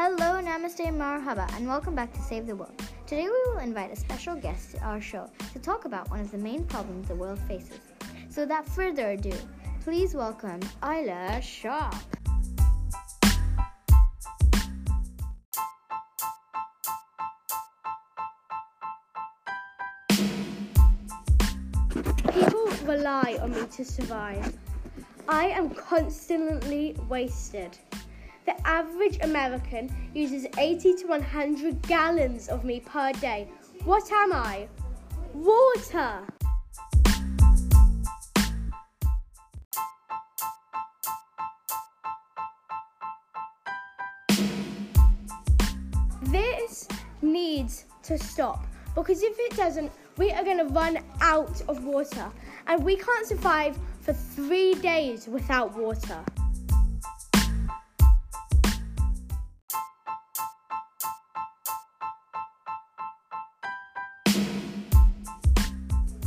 Hello, namaste, marhaba, and welcome back to Save the World. Today we will invite a special guest to our show to talk about one of the main problems the world faces. So without further ado, please welcome Isla Sharp. People rely on me to survive. I am constantly wasted. The average American uses 80 to 100 gallons of me per day. What am I? Water! This needs to stop because if it doesn't, we are going to run out of water and we can't survive for three days without water.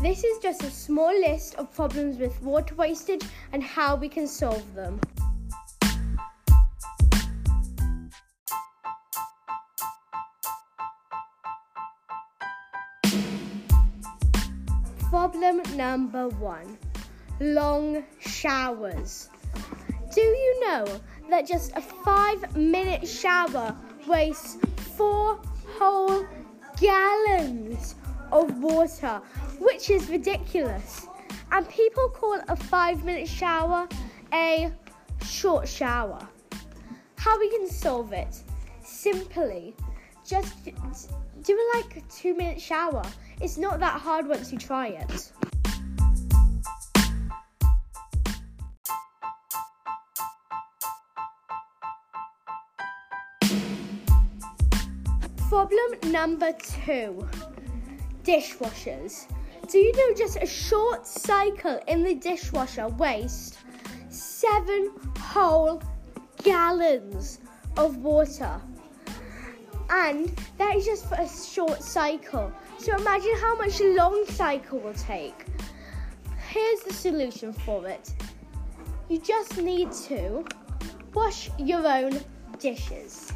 This is just a small list of problems with water wastage and how we can solve them. Problem number one long showers. Do you know that just a five minute shower wastes four whole gallons of water, which is ridiculous? And people call a five minute shower a short shower. How we can solve it? Simply, just do a like a two minute shower. It's not that hard once you try it. Problem number two dishwashers. Do you know just a short cycle in the dishwasher wastes seven whole gallons of water? And that is just for a short cycle. So imagine how much a long cycle will take. Here's the solution for it. You just need to wash your own dishes.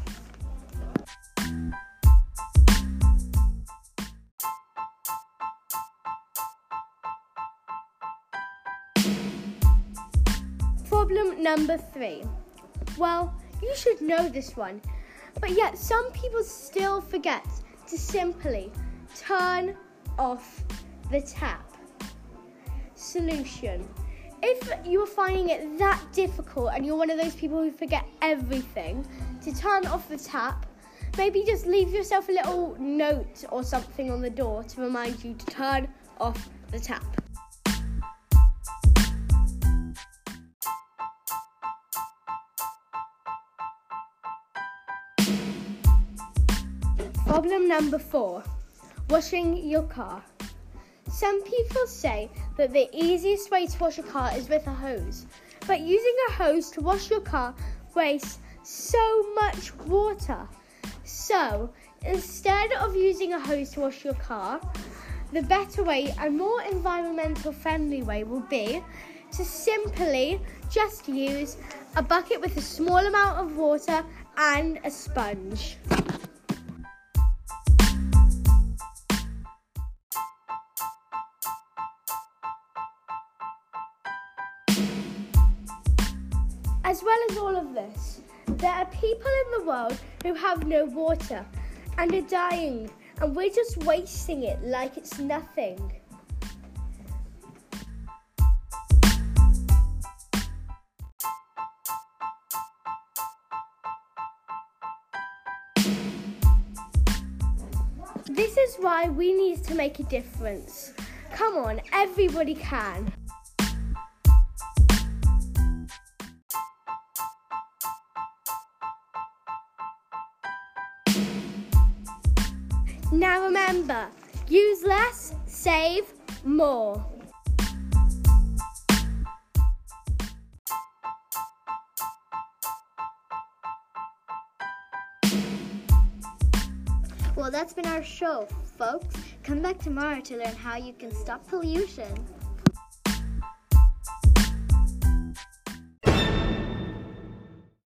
Problem number three. Well, you should know this one, but yet some people still forget to simply turn off the tap. Solution. If you are finding it that difficult and you're one of those people who forget everything to turn off the tap, maybe just leave yourself a little note or something on the door to remind you to turn off the tap. Problem number four washing your car. Some people say that the easiest way to wash a car is with a hose, but using a hose to wash your car wastes so much water. So, instead of using a hose to wash your car, the better way and more environmental friendly way will be to simply just use a bucket with a small amount of water and a sponge. Well as all of this, there are people in the world who have no water and are dying, and we're just wasting it like it's nothing. This is why we need to make a difference. Come on, everybody can. Now remember, use less, save more. Well, that's been our show, folks. Come back tomorrow to learn how you can stop pollution.